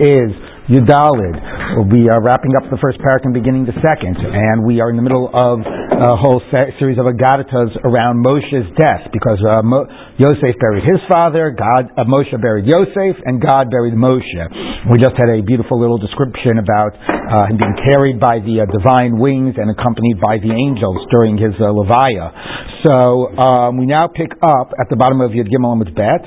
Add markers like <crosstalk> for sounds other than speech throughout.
is Yudalid. We are wrapping up the first parak and beginning the second, and we are in the middle of a whole se- series of agadatas around Moshe's death because uh, Mo- Yosef buried his father, God uh, Moshe buried Yosef, and God buried Moshe. We just had a beautiful little description about uh, him being carried by the uh, divine wings and accompanied by the angels during his uh, levaya. So um, we now pick up at the bottom of Yud Gimel Amud Bet.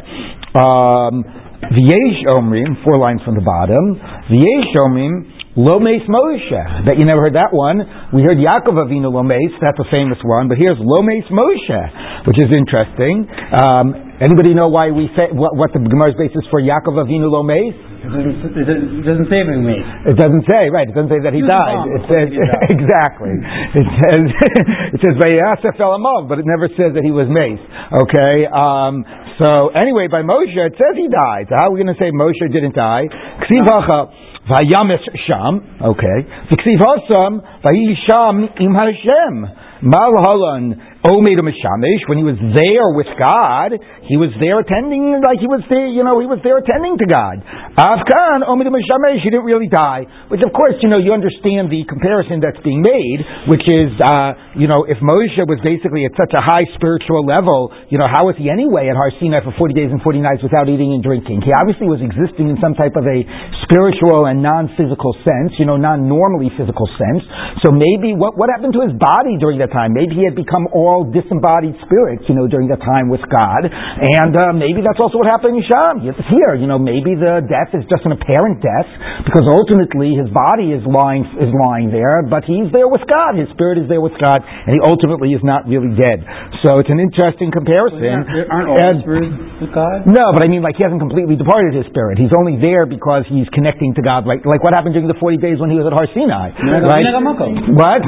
Um, V'yesh omrim, four lines from the bottom. V'yesh omrim, lo meis Moshe. Bet you never heard that one. We heard Yaakov Avinu lo meis, that's a famous one, but here's lo meis Moshe, which is interesting. Um, anybody know why we say, what, what the Gemara's basis for Yaakov Avinu lo meis? It doesn't say anything. It doesn't say, right, it doesn't say that he died. It says, <laughs> exactly. It says, <laughs> it says, Vayaseh fell amov, but it never says that he was maced. Okay, um, so anyway, by Moshe, it says he died. So how are we going to say Moshe didn't die? Vayamis sham, okay. Ksiv hasam, vayisham im Hashem. Omedu mishamish, when he was there with God, he was there attending, like he was there, you know, he was there attending to God. Afkan omedu mishamish, he didn't really die. Which of course, you know, you understand the comparison that's being made, which is, uh, you know, if Moshe was basically at such a high spiritual level, you know, how was he anyway at Har Sinai for 40 days and 40 nights without eating and drinking? He obviously was existing in some type of a spiritual and non-physical sense, you know, non-normally physical sense. So maybe what, what happened to his body during that time? Maybe he had become all disembodied spirits, you know, during that time with God. And uh, maybe that's also what happened in Sham. Here, you know, maybe the death is just an apparent death because ultimately his body is lying is lying there, but he's there with God. His spirit is there with God, and he ultimately is not really dead. So it's an interesting comparison. Aren't all And- spirits with God? no, but I mean, like he hasn't completely departed his spirit. He's only there because he's connecting to God. Like, like what happened during the forty days when he was at Har Sinai. Right? What?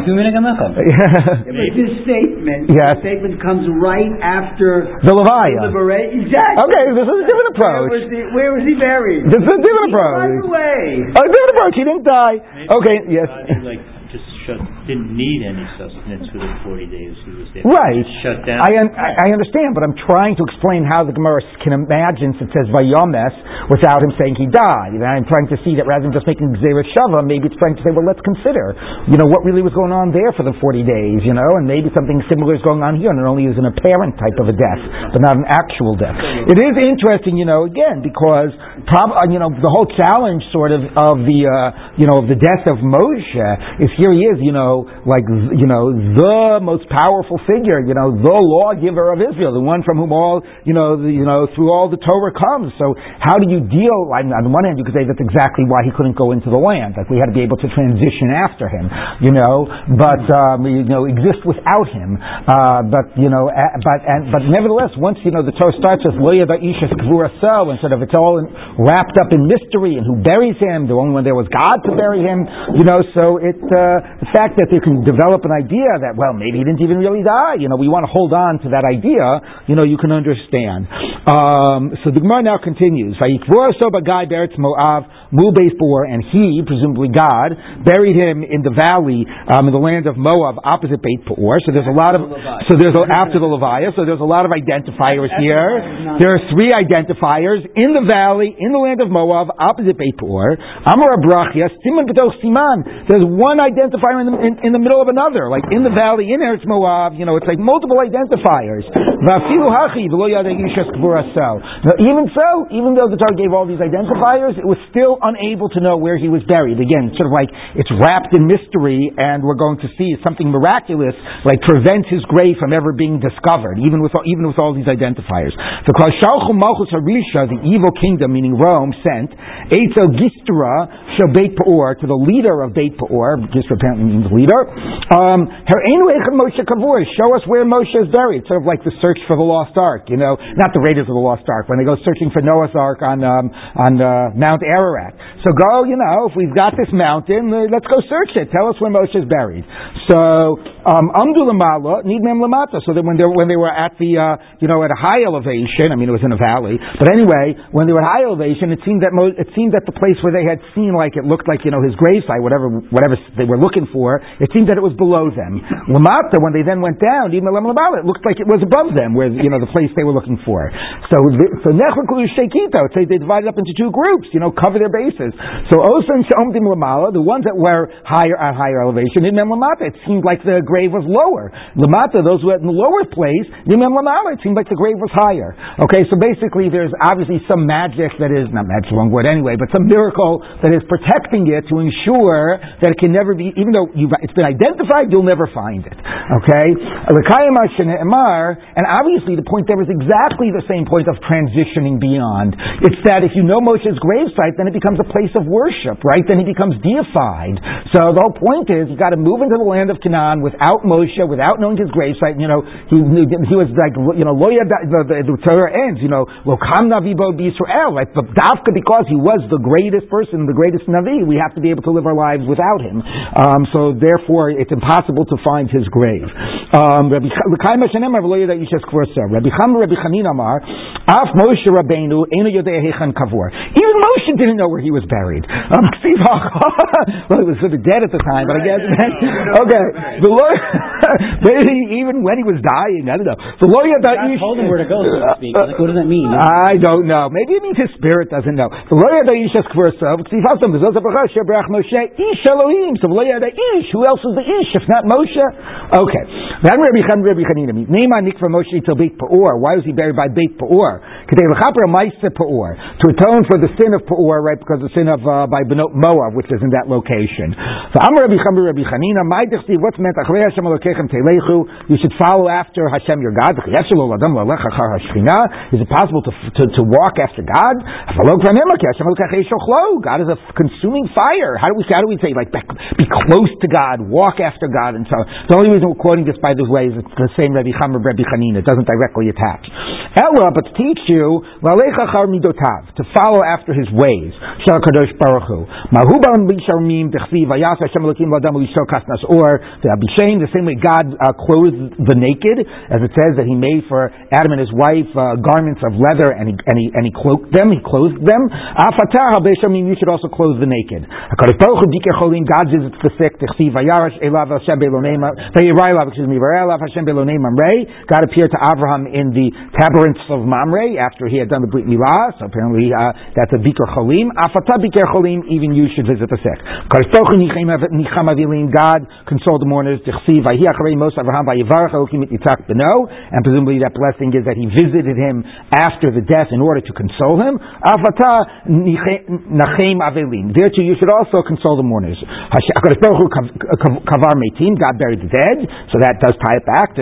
But this <laughs> statement, Yes. the statement comes right after The Levaya. liberation. Exactly. Okay, this is a different Where approach. was, he, where was he buried? This is a different He ran approach. away. A different approach. He didn't die. Okay, yes. God, like just shut, didn't need any sustenance for the 40 days he was there. Right. Shut down. I, un- I I understand, but I'm trying to explain how the Gemara can imagine, since it says Vayomes, without him saying he died. And I'm trying to see that rather than just making Zera Shava, maybe it's trying to say, well, let's consider, you know, what really was going on there for the 40 days, you know, and maybe something similar is going on here, and it only is an apparent type of a death, but not an actual death. It is interesting, you know, again, because, prob- uh, you know, the whole challenge sort of of the, uh, you know, of the death of Moshe is here he is, you know, like, you know, the most powerful figure, you know, the lawgiver of Israel, the one from whom all, you know, the, you know, through all the Torah comes. So how do you deal, I mean, on the one hand, you could say that's exactly why he couldn't go into the land. Like we had to be able to transition after him, you know, but, um, you know, exist without him. Uh, but, you know, but, and, but nevertheless, once, you know, the Torah starts with Lo Yada Isha Kvurasel, and sort of it's all in, wrapped up in mystery and who buries him, the only one there was God to bury him, you know, so it, uh, the fact that they can develop an idea that, well, maybe he didn't even really die, you know, we want to hold on to that idea, you know, you can understand. Um, so the Gemara now continues. Vayikvor so guy Beretz Moav, Mu Beis Bor, and he, presumably God, buried him in the valley, um, in the land of Moab, opposite Beit Peor. So there's a lot of, so there's a, after the Levaya, so there's a lot of identifiers here. There are three identifiers in the valley, in the land of Moab, opposite Beit Peor. Amar Abrachia, Siman B'toch Siman. There's one identifier in the, in, in the middle of another, like in the valley, in Eretz Moab, you know, it's like multiple identifiers. Even so, even though the Torah gave all these identifiers, it was still unable to know where he was buried. Again, sort of like it's wrapped in mystery, and we're going to see something miraculous, like prevents his grave from ever being discovered, even with all, even with all these identifiers. Harisha, the evil kingdom, meaning Rome, sent Eitzel Gistra Shel Peor to the leader of Beit Peor. Gistra apparently leader. Um. Show us where Moshe is buried. Sort of like the search for the lost ark. You know, not the Raiders of the Lost Ark when they go searching for Noah's Ark on um, on uh, Mount Ararat. So go, you know, if we've got this mountain, uh, let's go search it. Tell us where Moshe is buried. So um, Amdu Lamala, Need Mem Lamata. So that when they when they were at the uh, you know at a high elevation, I mean it was in a valley, but anyway, when they were at high elevation, it seemed that Mo- it seemed that the place where they had seen like it looked like you know his gravesite, whatever whatever they were looking for, it seemed that it was below them. Lamata, when they then went down, even it looked like it was above them, where you know the place they were looking for. So so Nechrakulu Shekito, they divided up into two groups. You know, cover their bases. So Osan Shomdim Lamala, the ones that were higher at higher elevation, Nimem Lamata, it seemed like the grave was lower. Lamata, those who were in the lower place, Nimem Lamala, it seemed like the grave was higher. Okay, so basically there's obviously some magic that is, not magic, wrong word anyway, but some miracle that is protecting it to ensure that it can never be, even though it's been identified, you'll never find it. Okay? And obviously the point there is exactly the same point of transitioning beyond. It's that if you know Moshe's gravesite, then it becomes a place of worship, right? Then he becomes deified. So the whole point is you've got to move into the land of Canaan without Moshe, without knowing his gravesite. You know, he, he was like, you know, the, the, the Torah ends, you know, Lokam Navibo Israel, right? But Dafka, because he was the greatest person, the greatest Navi, we have to be able to live our lives without him. Um, so therefore, it's impossible to find his grave. Um, Rabbi Chanin Amar, Af Moshe Rabbeinu, Enu Yodei Hechan Kavur. Even Moshe didn't know where he was buried. Um, well, he was sort of dead at the time, but I guess, okay. The Lord, maybe even when he was dying, I don't know. The lawyer God told him where to go, so to speak. Like, what does that mean? I don't know. Maybe it means his spirit doesn't know. The lawyer that Yishas Kversa, Bezos Abracha, Shebrach Moshe, Ish Elohim. So the lawyer that Who else is the Ish if not Moshe? Okay. Then Rabbi Chan, Rabbi Chanina, name on Nikva Moshe till Beit Peor. Why was he buried by Beit Peor? To atone for the sin of Peor, right, because the sin of, uh, by Benot Moab, which is in that location. So I'm Rabbi Chan, Rabbi Chanina, my what's meant, you should follow after Hashem your God. Is it possible to, to, to walk after God? God is a consuming fire. How do we, how do we say, like, be close to God, walk after God, and so on. The only reason we're quoting this, by the way, is it's the same Rabbi Chama, Rabbi Chanina. It doesn't directly attach. Ella, but to teach you, to follow after his ways. Shal Kadosh Baruch Hu. Mahuban Bisharmim Dechsi Vayas Hashem Elokim Ladam Lishol Kasnas. Or the Abishain, the same way God uh, clothed the naked, as it says that He made for Adam and his wife uh, garments of leather, and he, and he and he cloaked them. He clothed them. Afatah. You should also clothe the naked. God visits the sick. Excuse me. God appeared to Abraham in the tabernates of Mamre after he had done the Brit Milah. So apparently uh, that's a Biker Cholim. Afata Biker Cholim, even you should visit the sick. God consoled the mourners. And presumably that blessing is that he visited him after the death in order to console him. Afata Nachem Avelim. There too you should also console the mourners. Kavar Metim, God buried the dead, so that does tie it back.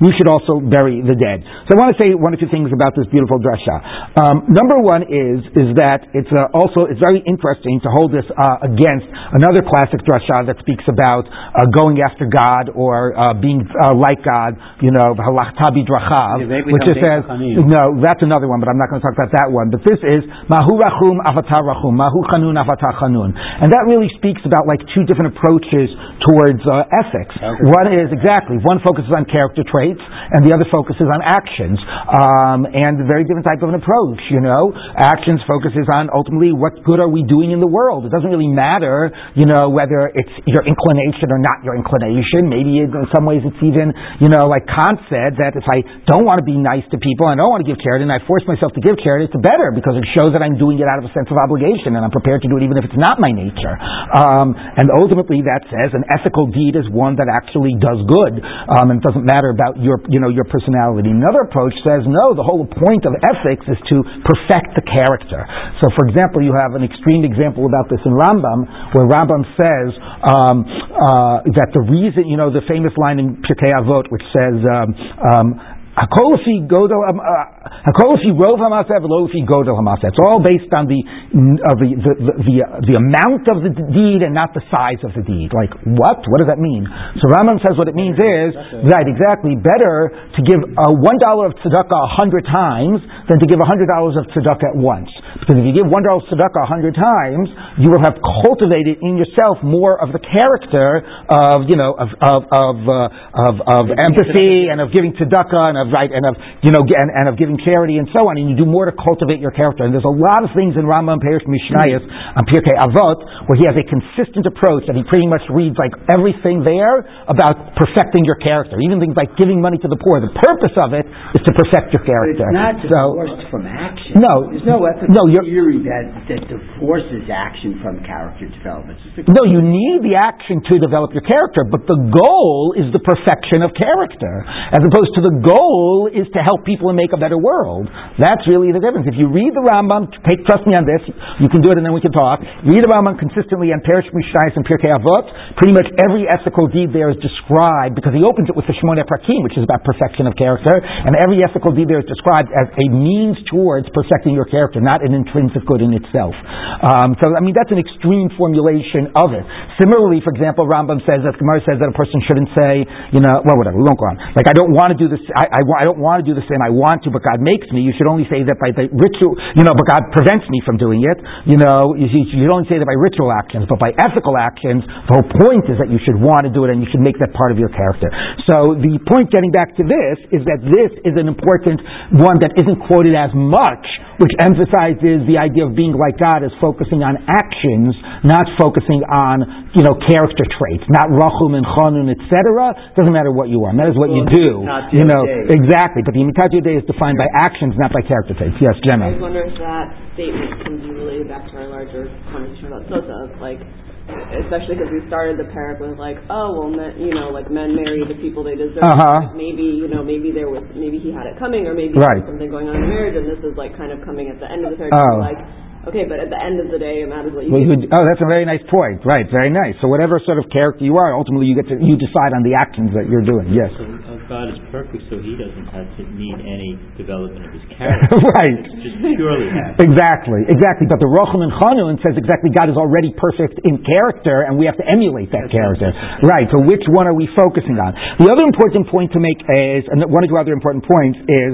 You should also bury the dead. So I want to say one or two things about this beautiful drasha. Um, number one is is that it's uh, also it's very interesting to hold this uh, against another classic drasha that speaks about uh, going after God or uh, being uh, like God. You know, halachtabi drachav, which it says no, that's another one, but I'm not going to talk about that one. But this is mahu rachum avatar rachum, mahu chanun avatar and that really speaks about like two different approaches towards uh, ethics. Okay. One is exactly one focuses on character traits, and the other focuses on actions, um, and a very different type of an approach. You know, actions focuses on ultimately what good are we doing in the world. It doesn't really matter, you know, whether it's your inclination or not your inclination. Maybe in some ways it's even, you know, like Kant said that if I don't want to be nice to people, I don't want to give charity, and I force myself to give charity, it's better because it shows that I'm doing it out of a sense of obligation, and I'm prepared to do it even if it's not my nature. Um, and ultimately, that says an ethical deed is one that actually does good, um, and doesn't matter about your, you know, your personality. Another approach says, no, the whole point of ethics is to perfect the character. So, for example, you have an extreme example about this in Rambam, where Rambam says um, uh, that the reason, you know, the famous line in Pirkei Avot, which says, uh, Hakolofi Rov Hamaseh Velofi Godel Hamaseh. It's all based on the, uh, the, the, the, the, amount of the deed and not the size of the deed. Like, what? What does that mean? So Rambam says what it means is, right, exactly, better to give uh, $1 of tzedakah a hundred times than to give $100 of tzedakah at once. Because if you give one dollar tzedakah a hundred times, you will have cultivated in yourself more of the character of, you know, of, of, of, uh, of, of empathy and of giving tzedakah and of, right, and of, you know, and, and of giving charity and so on. And you do more to cultivate your character. And there's a lot of things in Rambam Perish Mishnayos on Pirkei Avot where he has a consistent approach that he pretty much reads like everything there about perfecting your character. Even things like giving money to the poor. The purpose of it is to perfect your character. But it's not so, from action. No. There's no ethical No, you're- theory that, that divorces action from character development. It's just a- No, you need the action to develop your character, but the goal is the perfection of character, as opposed to the goal is to help people and make a better world. That's really the difference. If you read the Rambam, take trust me on this, you can do it and then we can talk. Read the Rambam consistently on Perish Mishnayos and Pirkei Avot. Pretty much every ethical deed there is described because he opens it with the Shemona Prakim, which is about perfection of character, and every ethical deed there is described as a means towards perfecting your character, not an intrinsic good in itself. Um, so, I mean, that's an extreme formulation of it. Similarly, for example, Rambam says that Gemara says that a person shouldn't say, you know, well, whatever, we won't go on. Like, I don't want to do this. I, I, I don't want to do the same. I want to, but God makes me. You should only say that by the ritual, you know, but God prevents me from doing it. You know, you, you should only say that by ritual actions, but by ethical actions, the whole point is that you should want to do it and you should make that part of your character. So the point getting back to this is that this is an important one that isn't quoted as much, which emphasizes the idea of being like God is focusing on actions, not focusing on, you know, character traits, not rachum and chanun, etc. Doesn't matter what you are. Matters what you do. You know. Exactly. But the imitatio Dei is defined by actions, not by character traits. Yes, Gemma. I Gemma. was wondering if that statement can be related back to our larger conversation about Sota, of like, especially because we started the parak with like, oh well, men, you know, like men marry the people they deserve. Uh-huh. Like, maybe you know, maybe there was, maybe he had it coming, or maybe Right. there was something going on in marriage, and this is like kind of coming at the end of the parak. Oh. Like, okay, but at the end of the day, it matters what you Well, do. oh, that's a very nice point. Right, very nice. So whatever sort of character you are, ultimately you get to you decide on the actions that you're doing. Yes. So uh, God is perfect, so He doesn't have to need any development of His <laughs> character. right. It's just purely happy. Exactly, exactly. But the Rochel and Chanun says exactly God is already perfect in character, and we have to emulate that character. Right. So which one are we focusing on? The other important point to make is, and one of the other important points is,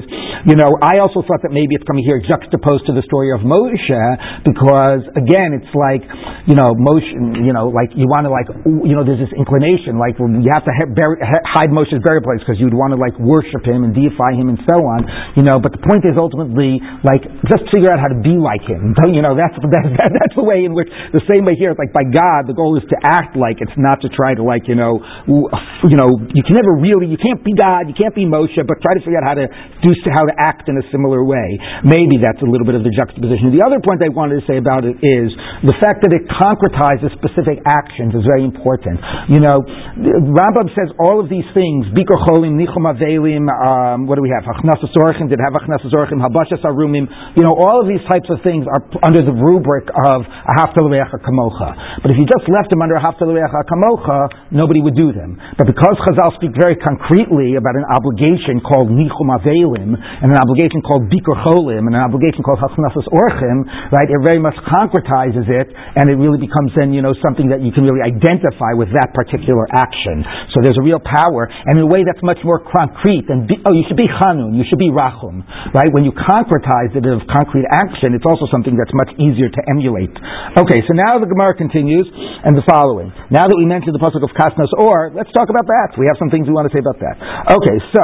you know, I also thought that maybe it's coming here juxtaposed to the story of Moshe, because again, it's like, you know, Moshe, you know, like you want to like, you know, there's this inclination, like you have to he- bury, he- hide Moshe's burial place because you'd want to like worship him and deify him and so on, you know. But the point is ultimately like just figure out how to be like him. <laughs> You know, that's that, that, that's the way in which the same way here. Like by God, the goal is to act like it's not to try to like you know, you know, you can never really, you can't be God, you can't be Moshe, but try to figure out how to do how to act in a similar way. Maybe that's a little bit of the juxtaposition. The other point I wanted to say about it is the fact that it concretizes specific actions is very important. You know, Rambam says all of these things, Bikor Cholim, Nichum Avelim, um, what do we have? Achnasas Orchim, did have Achnasas Orchim, Habashas Arumim, you know, all of these types of things are under the rubric of Ahavta L'Reacha Kamocha. But if you just left them under Ahavta L'Reacha Kamocha, nobody would do them. But because Chazal speak very concretely about an obligation called Nichum Avelim, and an obligation called Bikor Cholim, and an obligation called Achnasas Orchim, right, it very much concretizes it, and it really becomes then, you know, something that you can really identify with that particular action. So there's a real power, and in a way that's much more concrete than, be, oh, you should be Chanun, you should be Rachum, right? When you concretize it of concrete action, it's also something that's much easier to emulate. Okay, so now the Gemara continues, and the following. Now that we mentioned the pasuk of Kasnos Or, let's talk about that. We have some things we want to say about that. Okay, so,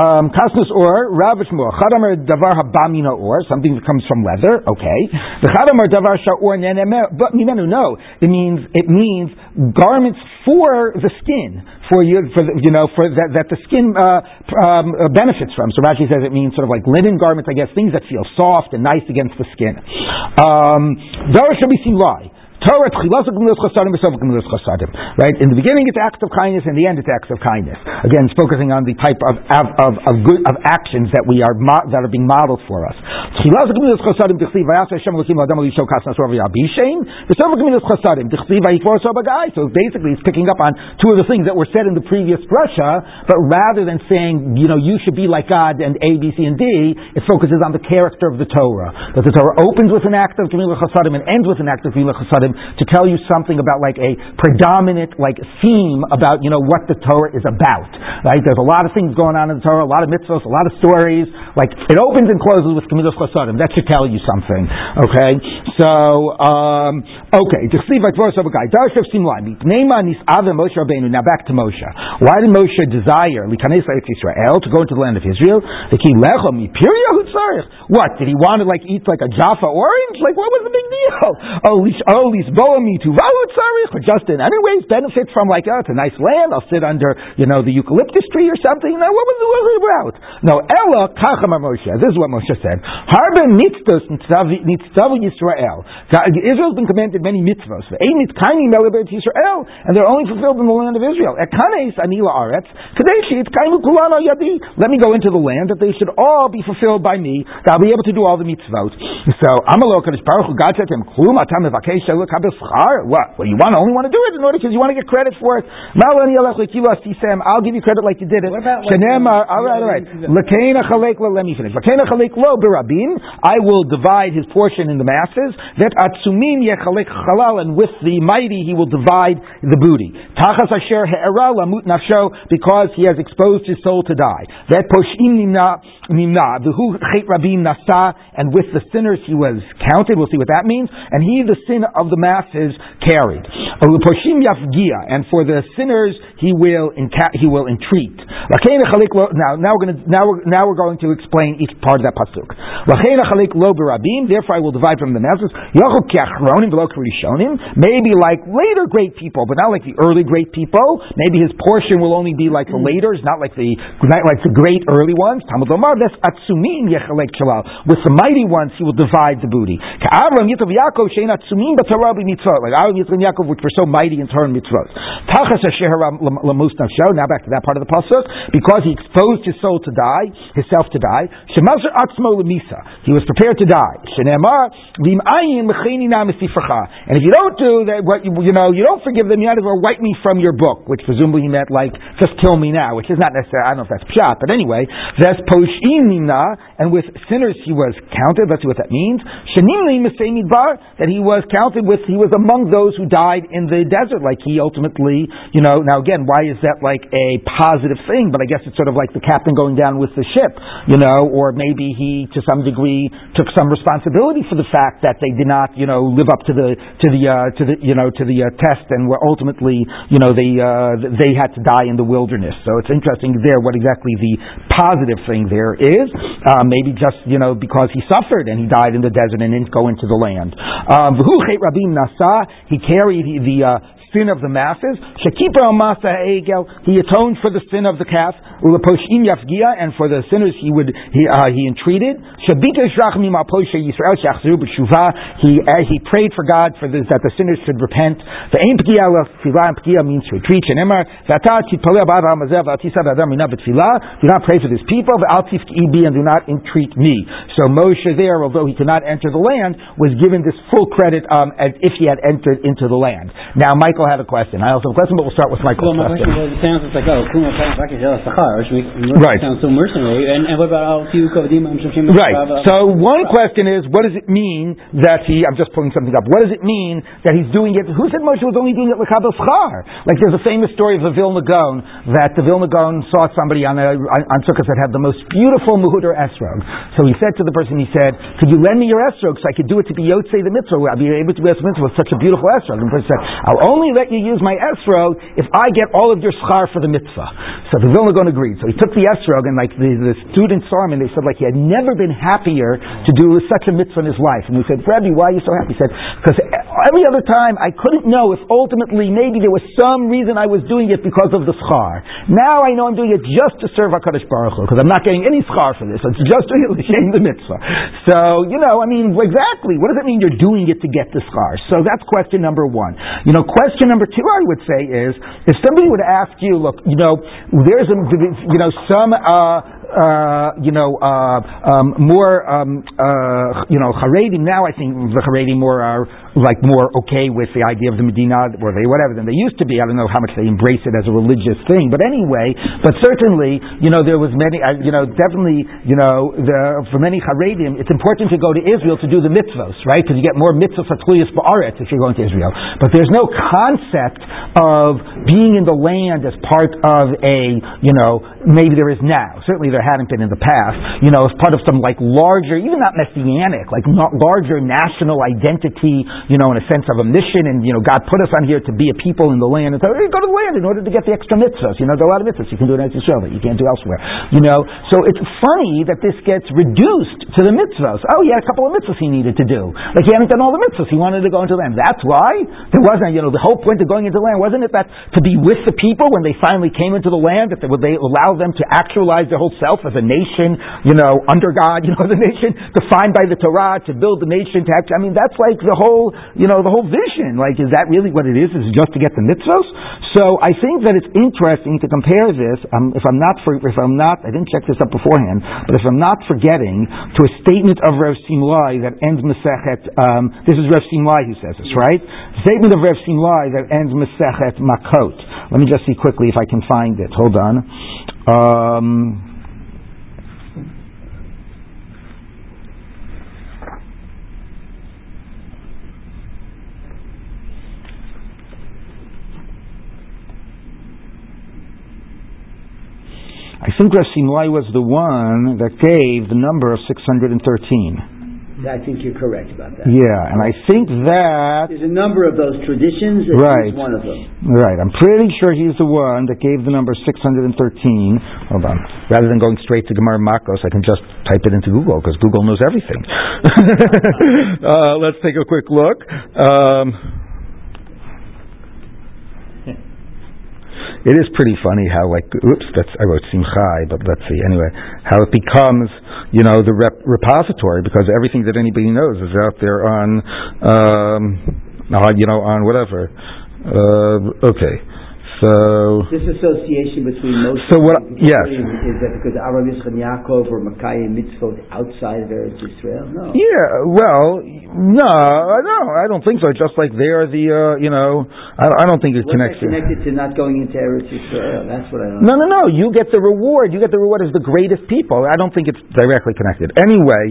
um, Kasnos Or, Rav Shmuel, Chadamer Davar Habamina Or, something that comes from leather, okay. The Chadamer Davar Sha'or Neneme, but Mimenu, no. It means, it means garments for the skin, for you, for the, you know, for that, that the skin uh, um, uh, benefits from. So Rashi says it means sort of like linen garments, I guess, things that feel soft and nice against the skin. Um, Davar Shabi Silai. Torah. Right? In the beginning it's acts of kindness, in the end it's acts of kindness. Again, it's focusing on the type of of, of, of good of actions that we are mo- that are being modeled for us. So. Basically, it's picking up on two of the things that were said in the previous brusha, but rather than saying you know you should be like God and A, B, C, and D, it focuses on the character of the Torah. That the Torah opens with an act of gemilas chasadim and ends with an act of gemilas chasadim, to tell you something about like a predominant like theme about you know what the Torah is about. Right? There's a lot of things going on in the Torah, a lot of mitzvahs, a lot of stories. Like it opens and closes with Gemilas Chasadim. That should tell you something. Okay. So um, okay. Now back to Moshe. Why did Moshe desire Israel to go into the land of Israel? What did he want to like eat like a Jaffa orange? Like what was the big deal? Oh, oh, boami to or just in any ways benefit from like oh, it's a nice land. I'll sit under you know the eucalyptus tree or something. No, what was, was it about? No, Ella kachamar Moshe. This is what Moshe said. Harbe mitzvos nitzav Yisrael. Israel's been commanded many mitzvos. Ein mitzkayim melebet Yisrael, and they're only fulfilled in the land of Israel. Ekanes anila aretz kadeshi itkaymu kulano yadi. Let me go into the land that they should all be fulfilled by me. That I'll be able to do all the mitzvot. So Amalok Kadosh Baruch Hu God said to him, Klum atam What? Well, you want only want to do it in order because you want to get credit for it. I'll give you credit like you did it. What about like, um, all right, all right. Lekena chalek lo. Let me finish. Lekena chalek lo berabim. I will divide his portion in the masses. That atzumim yechalek chalal, and with the mighty he will divide the booty. Tachas asher he'era lamut nafsho, because he has exposed his soul to die. That poshim nimna nimna. V'hu chet rabim nasa, and with the he was counted. We'll see what that means. And he, the sin of the masses, carried. And for the sinners he will he will entreat. Now, now we're going to now we're, now we're going to explain each part of that pasuk. Therefore, I will divide from the masses. Maybe like later great people, but not like the early great people. Maybe his portion will only be like the later, not like the not like the great early ones. With the mighty ones, he will divide the booty. Like Avram, Yitzchak, Yaakov, which were so mighty in Torah and mitzvot. Now back to that part of the pasuk. Because he exposed his soul to die, his self to die. He was prepared to die. And if you don't do that, what you, you know, you don't forgive them, you have to wipe me from your book, which presumably he meant like just kill me now, which is not necessarily. I don't know if that's pshat, but anyway, that's poshimina, and with sinners he was counted. Let's see what that means. Shenimli midbar that he was counted with, he was among those who died in the desert, like he ultimately, you know. Now again, why is that like a positive thing? But I guess it's sort of like the captain going down with the ship, you know, or maybe he to some degree took some responsibility for the fact that they did not, you know, live up to the to the uh, to the you know to the uh, test and were ultimately, you know, they uh, they had to die in the wilderness. So it's interesting there what exactly the positive thing there is. Uh, maybe just you know because he suffered and he died in the desert and didn't go into the land. Um, he carried the uh, sin of the masses. Shekipra Masa Egel, he atoned for the sin of the calf. Uleposhim Yafgia, and for the sinners he would he uh, he entreated. Shabita Shrachmi Maposhe Yisrael Shachzru B'Shuva. He uh, he prayed for God for this, that the sinners should repent. The Ein Pgia Tefillah Pgia means to retreat. Shenemar Zata Titpaleh Bad Hamazev Atisad Adam Mina B'Tefillah. Do not pray for this people. V'Altif Ibi and do not entreat me. So Moshe there, although he could not enter the land, was given this full credit um, as if he had entered into the land. Now Michael Michael had a question. I also have a question, but we'll start with Michael's well, my question. was, it sounds like, oh, right. sounds so mercenary. And, and what about Right. So one question is, what does it mean that he, I'm just pulling something up, what does it mean that he's doing it, who said Moshe was only doing it l'kabel schar? Like there's a famous story of the Vilna Gaon, that the Vilna Gaon saw somebody on, a, on Sukkot that had the most beautiful mehudar esrog. So he said to the person, he said, could you lend me your esrog so I could do it to be Yotzei the mitzvah? I'll be able to be the mitzvah with such a beautiful esrog. And the person said, I'll only let you use my esrog if I get all of your schar for the mitzvah. So the Vilna Gaon agreed. So he took the esrog, and like the, the students saw him, and they said like he had never been happier to do such a mitzvah in his life. And he said, Rabbi, why are you so happy? He said, because every other time I couldn't know if ultimately maybe there was some reason I was doing it because of the schar. Now I know I'm doing it just to serve HaKadosh Baruch Hu, because I'm not getting any schar for this. It's just to <laughs> shame the mitzvah. So, you know, I mean, exactly, what does it mean you're doing it to get the schar? So that's question number one. You know, question number two I would say is, if somebody would ask you, look, you know, there's a, you know, some, uh, uh, you know, uh, um, more, um, uh, you know, Haredi. Now I think the Haredi more are like more okay with the idea of the Medina, or they whatever than they used to be. I don't know how much they embrace it as a religious thing, but anyway, but certainly, you know, there was many, uh, you know, definitely, you know, the, for many Haredim, it's important to go to Israel to do the mitzvahs, right? Because you get more mitzvahs atluyas ba'aretz if you're going to Israel. But there's no concept of being in the land as part of a, you know, maybe there is now. Certainly there hadn't been in the past. You know, as part of some like larger, even not messianic, like larger national identity. You know, in a sense of a mission, and you know, God put us on here to be a people in the land. And so, hey, go to the land in order to get the extra mitzvahs. You know, there are a lot of mitzvahs you can do in Israel that you can't do elsewhere. You know, so it's funny that this gets reduced to the mitzvahs. Oh, he had a couple of mitzvahs he needed to do. Like he hadn't done all the mitzvahs. He wanted to go into the land. That's why there wasn't. You know, the whole point of going into the land wasn't it that to be with the people when they finally came into the land that they, would they allow them to actualize their whole self as a nation. You know, under God. <laughs> You know, the nation defined by the Torah to build the nation. To act, I mean, that's like the whole. You know, the whole vision. Like, is that really what it is? Is it just to get the mitzvahs? So I think that it's interesting to compare this. Um, if I'm not, for, if I'm not, I didn't check this up beforehand, but if I'm not forgetting to a statement of Rev Simlai that ends Masechet. Um, this is Rev Simlai who says this, right? Statement of Rev Simlai that ends Masechet Makot. Let me just see quickly if I can find it. Hold on. Um, Simlai was the one that gave the number of 613. I think you're correct about that. Yeah, and I think that. There's a number of those traditions, and Right. one of them. Right, I'm pretty sure he's the one that gave the number 613. Hold on. Rather than going straight to Gemara Makos, I can just type it into Google because Google knows everything. <laughs> uh, let's take a quick look. Um, it is pretty funny how, like, oops, that's I wrote Simchai, but let's see. Anyway, how it becomes, you know, the rep- repository because everything that anybody knows is out there on, um, uh, you know, on whatever. Uh, okay, so This association between Moshe So what- and yes. is, that because Aram Yisrael and Yaakov were Makkah mitzvot outside of Eretz Israel? No. Yeah, well, no, no, I don't think so. Just like they are the, uh, you know, I, I don't think it What's connects. connected to not going into Eretz Israel? That's what I don't No, no, no. You get the reward. You get the reward as the greatest people. I don't think it's directly connected. Anyway,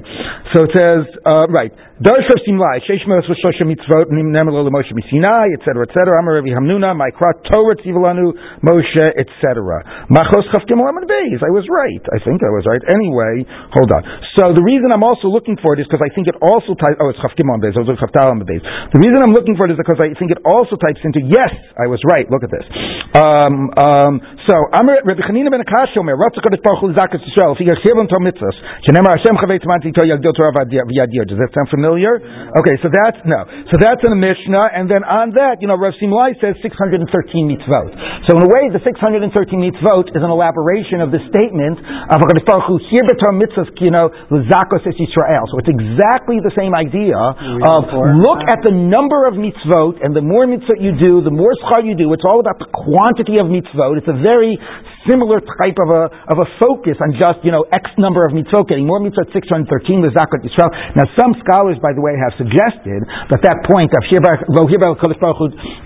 so it says, uh, right. Simlai, Sheish Melos V'Shosha Mitzvot, Nemelo Moshe Misinai, etc., etc. Amar Revi Hamnuna, Maikra Torah Tzivalanu, Moshe, etc. Machos Chafkim. I was right. I think I was right. Anyway, hold on. So the reason I'm also looking for it is because I think it also types, oh, it's Chafkim Laman Beis. Was Chaftal Laman Beis. The reason I'm looking for it is because I think it also types into, yes, I was right. Look at this. Um, um, so, Amar Rabbi Chananya ben Akashya Omer, Ratz HaKadosh Baruch Hu Zakas Yisrael, Fi Yachirvan Tor Mitzvos, Shenemar Hashem Chavetz Manti Tor Yagdil Torah V'Yadir. Does that sound familiar? Okay, so that's, no. So that's in the Mishnah, and then on that, you know, Rav Simlai says 613 mitzvot. So in a way, the 613 mitzvot is an elaboration of the statement of HaKadosh Baruch Hu, Here B'Tor Mitzvos, you know, L'Zakos Es Yisrael. So it's exactly the same idea of look at the number of mitzvot, and the more mitzvot you do, the more schar you do. It's all about the quantity of mitzvot. It's a very similar type of a of a focus on just you know X number of mitzvot, getting more mitzvot, 613 the Zakat Yisrael. Now, some scholars, by the way, have suggested that that point of Shir Rohir Kodesh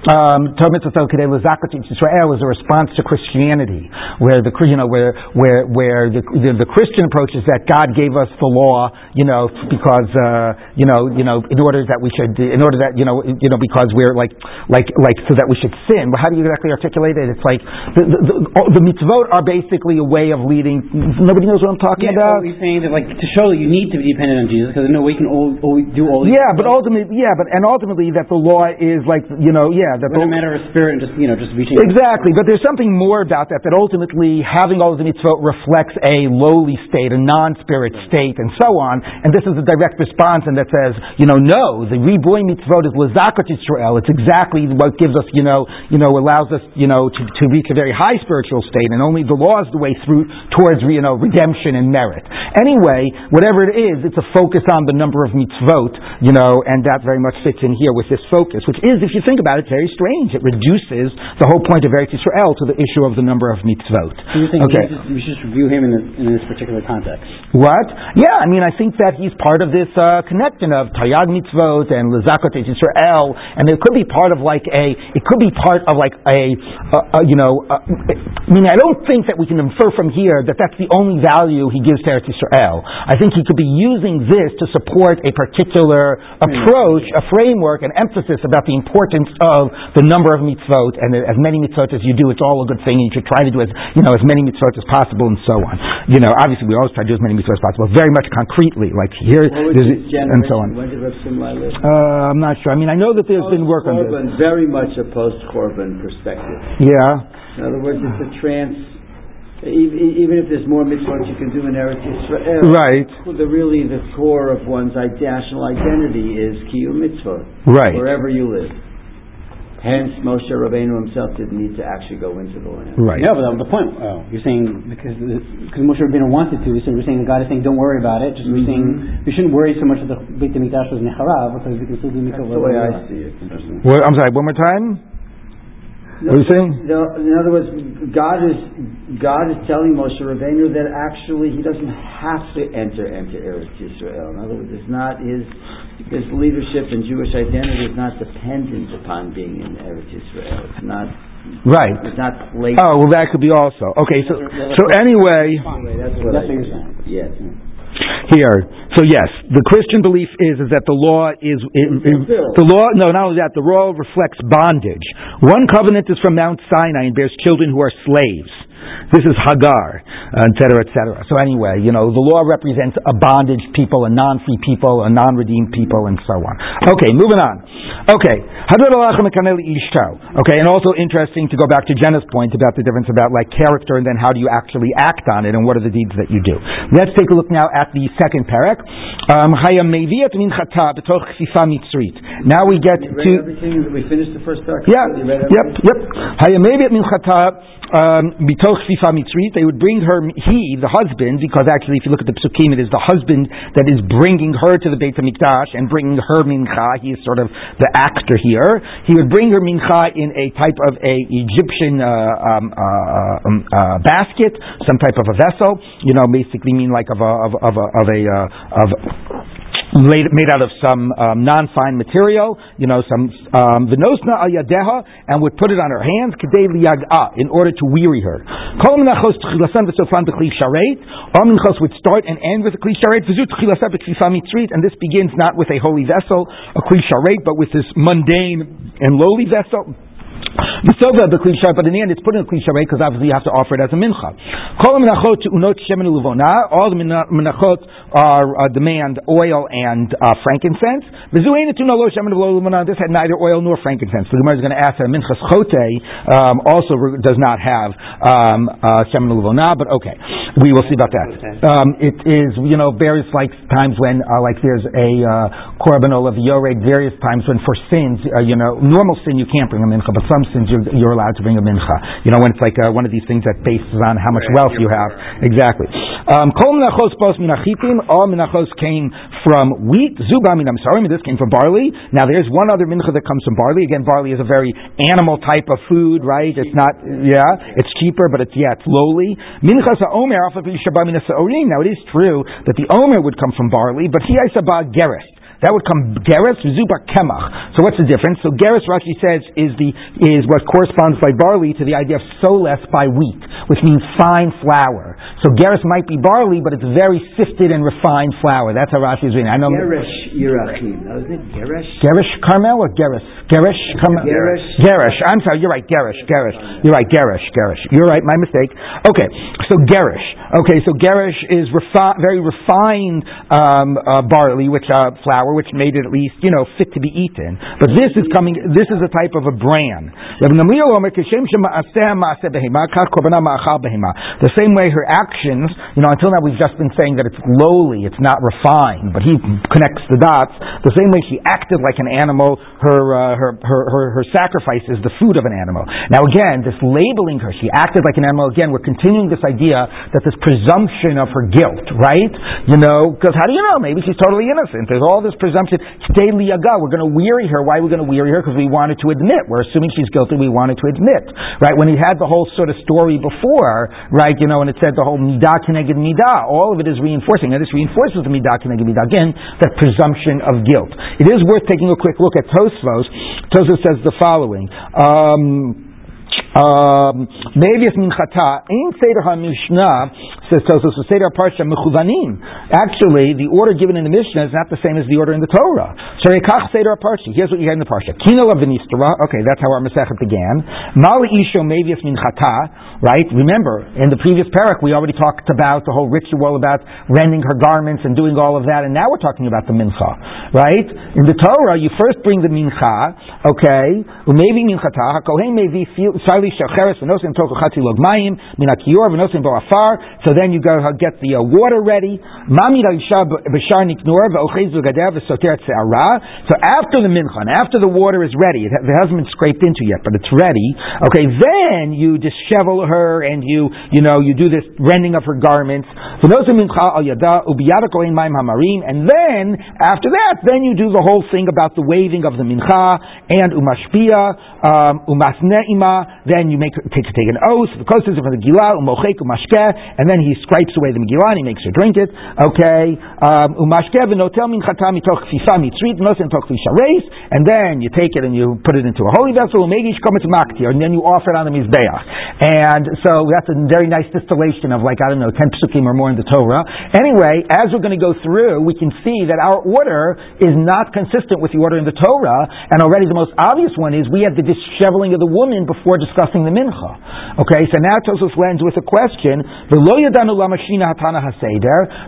um, Mitzvot Yisrael was a response to Christianity, where the you know where where where the, the, the Christian approach is that God gave us the law, you know, because uh, you know you know in order that we should in order that you know you know because we're like like like so that we should sin. But how do you exactly articulate it? It's like the the, the, the mitzvot are basically a way of leading. Nobody knows what I'm talking Yeah, about. are saying that like to show that you need to be dependent on Jesus because no, we can all, all do all. these Yeah, but ultimately, yeah, but and ultimately that the law is like you know, yeah, that the, a matter of spirit and just you know just reaching. Exactly, but there's something more about that, that ultimately having all of the mitzvot reflects a lowly state, a non-spirit state, and so on, and this is a direct response, and that says, you know, no, the reboy mitzvot is lazakot Yisrael, it's exactly what gives us, you know, you know, allows us, you know, to, to reach a very high spiritual state, and only the law is the way through towards you know redemption and merit. Anyway, whatever it is, it's a focus on the number of mitzvot, you know, and that very much fits in here with this focus, which is, if you think about it, very strange. It reduces the whole point of Eretz Yisrael to the issue of the number of mitzvot. So you think Okay. we, should, just review him in, the, in this particular context? What? Yeah, I mean, I think that he's part of this uh, connection of Taryag mitzvot and Lezakot Yisrael, and it could be part of like a, it could be part of like a, uh, uh, you know, uh, I mean, I don't think that we can infer from here that that's the only value he gives to Eretz Yisrael. I think he could be using this to support a particular approach, a framework, an emphasis about the importance of the number of mitzvot, and as many mitzvot as you do, it's all a good thing, and you should try to do as, you know, as many mitzvot as possible, and so on. You know, obviously we always try to do as many mitzvot as possible, very much concretely, like here, What was there's- and so on. generation? When did Rav Simlai live? Uh, I'm not sure. I mean, I know that there's been work on this. Very much a post-Korban perspective. Yeah. In other words, it's a trans. Even if there's more mitzvot you can do in Eretz Yisrael, Right. the really the core of one's national identity is kiyum mitzvot, Right. wherever you live. Hence, Moshe Rabbeinu himself didn't need to actually go into the land. Right. No, but that was the point. Oh, you're saying because because Moshe Rabbeinu wanted to. So you're saying God is saying don't worry about it. Just we're mm-hmm. saying we shouldn't worry so much that the Beit Hamikdash was necharav because we can still do That's mikvah. the way I see it. Well, I'm sorry. One more time. What are you saying? No, In other words, God is God is telling Moshe Rabbeinu that actually he doesn't have to enter into Eretz Yisrael. In other words, it's not his his leadership and Jewish identity is not dependent upon being in Eretz Yisrael. It's not Right. it's not placed. Oh, well, that could be also. Okay, so so anyway, That's what That's I what you're think. saying. Yes. here. So yes, the Christian belief is is that the law is it, it- the law. No, not only that, the law reflects bondage. One covenant is from Mount Sinai and bears children who are slaves. This is Hagar, etc., cetera, et cetera. So anyway, you know, the law represents a bondage people, a non-free people, a non-redeemed people, and so on. Okay, moving on. Okay, Hadar alachem mekanel ishto. Okay, and also interesting to go back to Jenna's point about the difference about like character and then how do you actually act on it and what are the deeds that you do. Let's take a look now at the second parak. Um, Hayam meviat minchata b'toch chsifa mitzrit. Now we get to? We finished the first parak. yeah, yep, yep. Minchata um, mitzrit. They would bring her, he, the husband, because actually, if you look at the psukim, it is the husband that is bringing her to the Beit Hamikdash and bringing her mincha. He is sort of the actor here. He would bring her mincha in a type of a Egyptian uh, um, uh, um, uh, basket, some type of a vessel. You know, basically mean like of a of, of a of a uh, of made, made out of some um, non-fine material, you know, some um, vinosna al yadeha, and would put it on her hands, kedei liyag'a, in order to weary her. Kol would start and end with a kli sharet. And this begins not with a holy vessel, a kli sharet, but with this mundane and lowly vessel. V'sova b'kli sharet, but in the end it's put in a kli sharet because obviously you have to offer it as a mincha. All the mena- menachot are uh, demand oil and uh, frankincense. This had neither oil nor frankincense. The Gemara is going to ask that minchas chote um, also does not have um, uh, but okay, we will see about that. Um, it is you know various like times when uh, like there's a uh, korban of yored, various times when for sins uh, you know normal sin you can't bring a mincha, but some sins you're, you're allowed to bring a mincha. You know when it's like uh, one of these things that bases on how much wealth you have. Exactly. Um, Kol menachos pos minachitim. All menachos came from wheat. I'm sorry, This came from barley. Now there's one other mincha that comes from barley. Again, barley is a very animal type of food, right? It's not, yeah, it's cheaper, but it's yeah, it's lowly. Minchas ha'omer Now it is true that the omer would come from barley, but he isabah geres. That would come geres zuba kemach. So what's the difference? So geres Rashi says is the is what corresponds by barley to the idea of soles by wheat, which means fine flour. So geres might be barley, but it's very sifted and refined flour. That's how Rashi is reading. I know Geresh Yerachim. Isn't it Geresh? Gerish Carmel or Geras? Gerish Carmel? Gerish. Gerish. I'm sorry. You're right. Gerish. Gerish. You're right. Gerish. Gerish. You're right. My mistake. Okay. So Gerish. Okay. So Gerish is refi- very refined um, uh, barley, which uh, flour, which made it at least you know fit to be eaten. But this is coming. This is a type of a bran. Rabbi Gamliel Omer, "Kishem shema'aseh ma'aseh behema, kach korbanah The same way her actions, you know, until now we've just been saying that it's lowly, it's not refined, but he connects the dots. The same way she acted like an animal, her, uh, her, her, her, her sacrifice is the food of an animal. Now again, this labeling her, she acted like an animal, again, we're continuing this idea that this presumption of her guilt, right? You know, because how do you know? Maybe she's totally innocent. There's all this presumption. Stay liaga. We're going to weary her. Why are we going to weary her? Because we wanted to admit. We're assuming she's guilty. We wanted to admit, right? When he had the whole sort of story before, right? You know, and it said the whole midah keneged midah. All of it is reinforcing, and this reinforces the midah keneged midah. Again, that presumption of guilt. It is worth taking a quick look at Tosfos. Tosfos says the following. Um, um, Mevius minchata in Seder HaMishnah says so. So Seder Parsha mechuvanim. Actually, the order given in the Mishnah is not the same as the order in the Torah. So Rekach Seder Parsha. Here's what you had in the Parsha. Kino Lavinistara. Okay, that's how our Masechet began. Mal Isho Mevius minchata. Right. Remember, in the previous parak, we already talked about the whole ritual about rending her garments and doing all of that, and now we're talking about the mincha. Right. In the Torah, you first bring the mincha. Okay. Maybe minchata. Hakohen maybe so then you go get the uh, water ready. So after the mincha, after the water is ready, it hasn't been scraped into yet, but it's ready. Okay, then you dishevel her and you, you know, you do this rending of her garments. And then after that, then you do the whole thing about the waving of the mincha and umashpia, um. Then you make take, take an oath, because it's from the Gila, umochek, umashkeh, and then he scrapes away the Megillah and he makes her drink it. Okay, um, umashkeh v'notel min chata mitoch fifa mitzrit nosen toch reis, and then you take it and you put it into a holy vessel, umegish kometz maktir, and then you offer it on the mizbeach. And so that's a very nice distillation of like I don't know ten psukim or more in the Torah. Anyway, as we're going to go through, we can see that our order is not consistent with the order in the Torah, and already the most obvious one is we have the disheveling of the woman before discussing the mincha. Okay, so now Tosfos lands with a question. The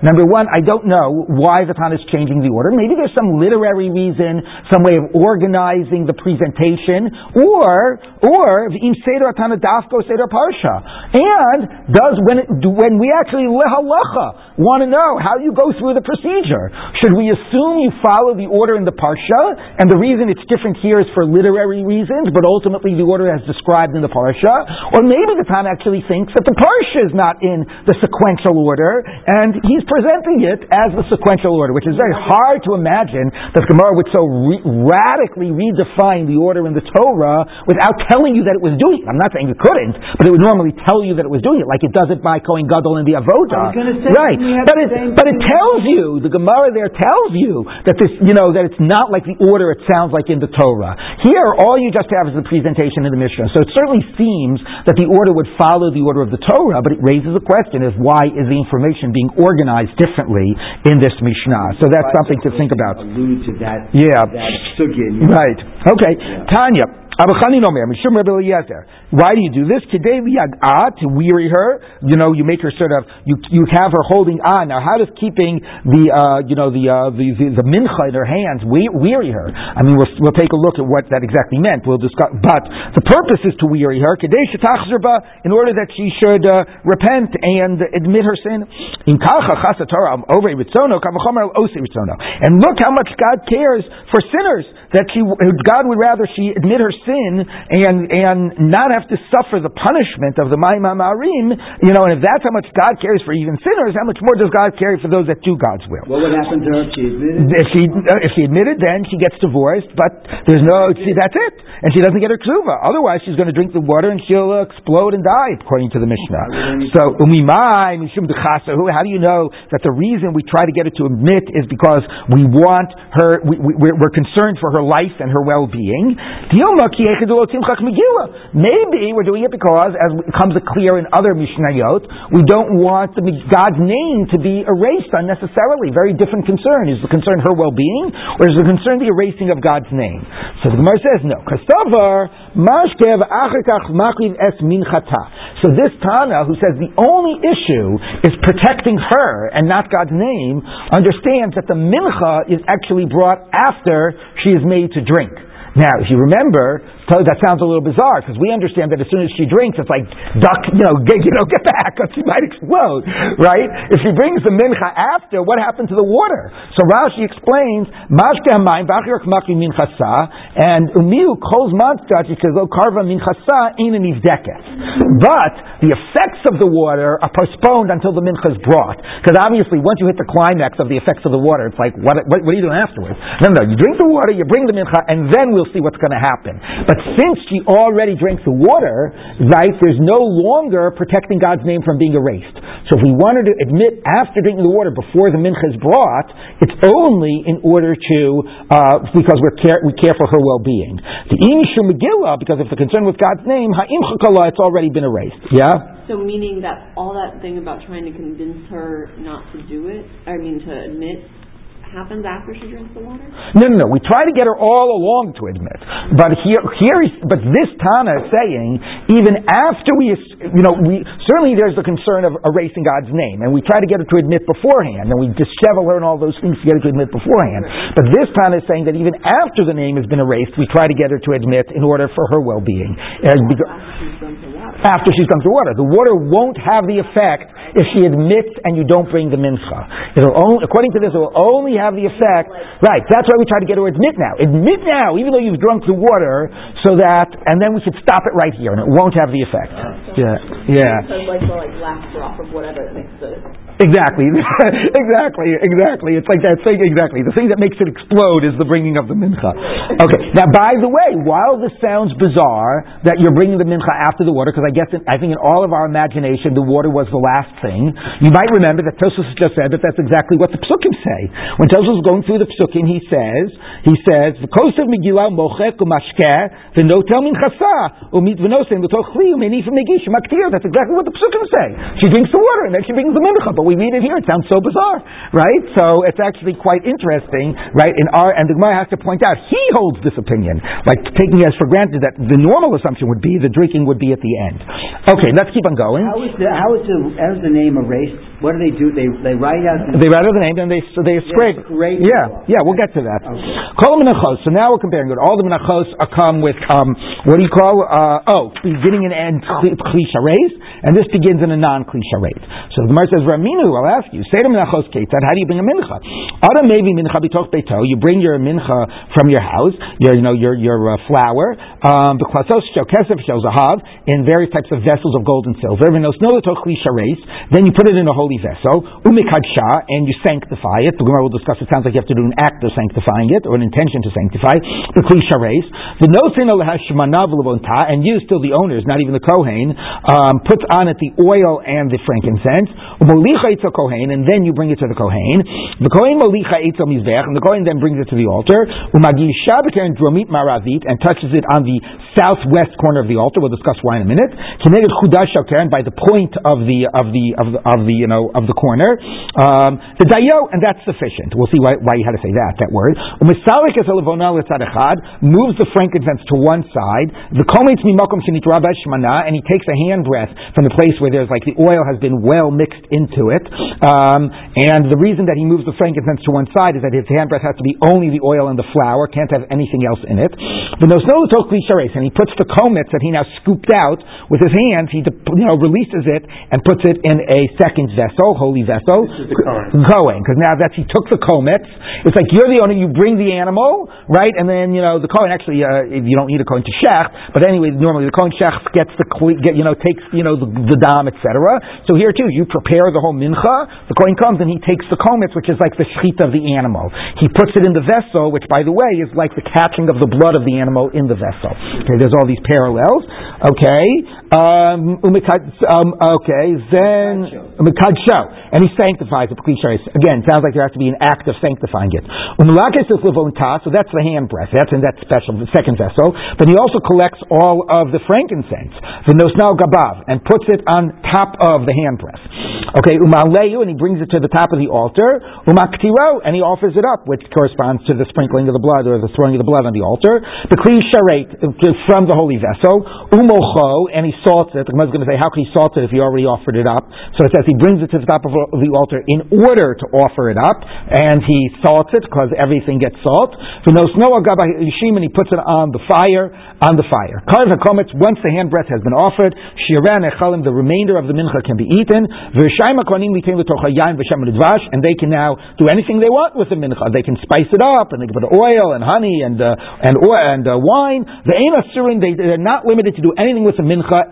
Number one, I don't know why the Tana is changing the order. Maybe there's some literary reason, some way of organizing the presentation, or or im seder Tana dafko seder parsha. And does when it, when we actually lehalacha want to know how you go through the procedure, should we assume you follow the order in the parsha, and the reason it's different here is for literary reasons, but ultimately the order as described in the parsha? or maybe the Tan actually thinks that the parsha is not in the sequential order, and he's presenting it as the sequential order, which is very hard to imagine that Gemara would so re- radically redefine the order in the Torah without telling you that it was doing it. I'm not saying it couldn't, but it would normally tell you that it was doing it, like it does it by Kohen Gadol and the Avodah. right, but it, but it tells you the Gemara there tells you that this, you know, that it's not like the order it sounds like in the Torah. Here, all you just have is the presentation in the Mishnah. So it certainly seems that the order would follow the order of the Torah, but it raises a question of why is the information being organized differently in this Mishnah? So that's something to think about. Allude to that. Yeah. That sugin. Right. Okay. Tanya. Why do you do this? Today we to weary her. You know, you make her sort of, you, you have her holding on. Now, how does keeping the, uh, you know, the, uh, the, the, the, mincha in her hands weary her? I mean, we'll, we'll take a look at what that exactly meant. We'll discuss, but the purpose is to weary her, in order that she should uh, repent and admit her sin. In And look how much God cares for sinners, that she, God would rather she admit her sin sin and and not have to suffer the punishment of the Ma'imam Arim, you know, and if that's how much God cares for even sinners, how much more does God care for those that do God's will? What would happen to her if she admitted? If she, uh, if she admitted, then she gets divorced, but there's no, see, that's it. And she doesn't get her ksuva. Otherwise, she's going to drink the water and she'll explode and die, according to the Mishnah. So, umimai, mishum how do you know that the reason we try to get her to admit is because we want her, we, we, we're concerned for her life and her well-being? Maybe we're doing it because, as comes clear in other Mishnayot, we don't want the, God's name to be erased unnecessarily. Very different concern. Is the concern her well-being, or is the concern the erasing of God's name? So the Gemara says no. So this Tana, who says the only issue is protecting her and not God's name, understands that the mincha is actually brought after she is made to drink. Now, if you remember, that sounds a little bizarre because we understand that as soon as she drinks, it's like duck, you know, <laughs> get, you know, get back, because she might explode, right? If she brings the mincha after, what happened to the water? So Rashi explains, mashke hamayim b'achir kmaki minchasa, and umiu kol zman because karva minchasa in an But the effects of the water are postponed until the mincha is brought, because obviously once you hit the climax of the effects of the water, it's like what, what, what are you doing afterwards? No, no, you drink the water, you bring the mincha, and then we'll see what's going to happen. But since she already drank the water, right, there's no longer protecting God's name from being erased. So if we wanted to admit after drinking the water before the mincha is brought, it's only in order to, uh, because we're care, we care for her well-being. The Inishu Megillah, because if the concern with God's name, Ha'im Chakala, it's already been erased. Yeah? So meaning that all that thing about trying to convince her not to do it, I mean to admit happens after she drinks the water? No, no, no. We try to get her all along to admit. But here, here is, but this Tana is saying, even after we, you know, we, certainly there's the concern of erasing God's name, and we try to get her to admit beforehand, and we dishevel her and all those things to get her to admit beforehand. But this Tana is saying that even after the name has been erased, we try to get her to admit in order for her well-being. After she's gone through water. The water won't have the effect if she admits and you don't bring the mincha. It'll only, according to this, it will only have the effect. Right. That's why we try to get her to admit now. Admit now, even though you've drunk the water, so that, and then we should stop it right here, and it won't have the effect. Yeah. Yeah. So like the like last drop of whatever that makes the Exactly, <laughs> exactly, exactly. It's like that thing, exactly. The thing that makes it explode is the bringing of the mincha. Okay, now by the way, while this sounds bizarre that you're bringing the mincha after the water, because I guess in, I think in all of our imagination the water was the last thing, you might remember that Tosfos just said that that's exactly what the psukim say. When Tosfos is going through the psukim, he says, he says, "V'kosev megillah mochek umashkeh v'notel minchasa umit v'nosen l'tochli umenif megish maktir." That's exactly what the psukim say. She drinks the water and then she brings the mincha, but we read it here, it sounds so bizarre, right? So it's actually quite interesting, right? In our and the Gemara has to point out he holds this opinion, like taking as for granted that the normal assumption would be the drinking would be at the end. Okay, let's keep on going. How is the how is the how is the name erased? What do they do? They they write out. The, they write out the name and they so they scrape. scrape yeah, yeah, we'll get to that. Kol menachos. So now we're comparing it. All the menachos are come with um, what do you call? Uh, oh, beginning and end klisha and this begins in a non klisha So the Gemara says, Raminu, I'll ask you, say to menachos ketzad, how do you bring a mincha? Adam maybe mincha beito. You bring your mincha from your house, your you know your your uh, flour, um, kesef zahav in various types of vessels of gold and silver. Then you put it in a holy vessel, umikadsha, and you sanctify it. The Gemara will discuss. It sounds like you have to do an act of sanctifying it or an intention to sanctify the klisha reis. The nosin and you still the owners, not even the kohen, um, puts on it the oil and the frankincense. And then you bring it to the kohen. The kohen molicha etzel mizbech, and the kohen then brings it to the altar. Umagisha dromit maravit, and touches it on the southwest corner of the altar. We'll discuss why in a minute. Kineged chudash and by the point of the of the of the, of the you know of the corner. Um, the dayo, and that's sufficient. We'll see why, why you had to say that that word. Umisalik moves the frankincense to one side. The kometz mimakom and he takes a hand breath from the place where there's like the oil has been well mixed into it. Um, and the reason that he moves the frankincense to one side is that his hand breath has to be only the oil and the flour, can't have anything else in it. The no snow took series. And he puts the kometz that he now scooped out with his hands, he you know releases it and puts it in a second vessel, holy vessel, going. Because now that he took the kometz, it's like you're the owner, you bring the animal, right? And then you know the kohen actually, uh, you don't need a kohen to shech, but anyway, normally the kohen shech gets the get, you know takes you know the, the dam, etc. So here too, you prepare the whole mincha. The kohen comes and he takes the kometz, which is like the shechita of the animal. He puts it in the vessel, which by the way is like the catching of the blood of the animal in the vessel. Okay, there's all these parallels. Okay, um, um, okay, then show, and he sanctifies it. Again, sounds like there has to be an act of sanctifying it. So that's the hand breath. That's in that special the second vessel. But he also collects all of the frankincense, the nosnal gabav, and puts it on top of the hand breath. Okay, umaleu, and he brings it to the top of the altar. Umaktiro, and he offers it up, which corresponds to the sprinkling of the blood or the throwing of the blood on the altar. The kli sharet uh, from the holy vessel. Umocho, and he salts it. The Gemara is going to say, how can he salt it if he already offered it up? So it says he brings it to the top of the altar in order to offer it up, and he salts it because everything gets salt. So no snow And he puts it on the fire, on the fire. Once the hand breath has been offered, Shiran Echalim, the remainder of the mincha can be eaten. And they can now do anything they want with the mincha. They can spice it up, and they can put oil and honey and uh, and and uh, wine. The aim they they're not limited to do anything with the mincha.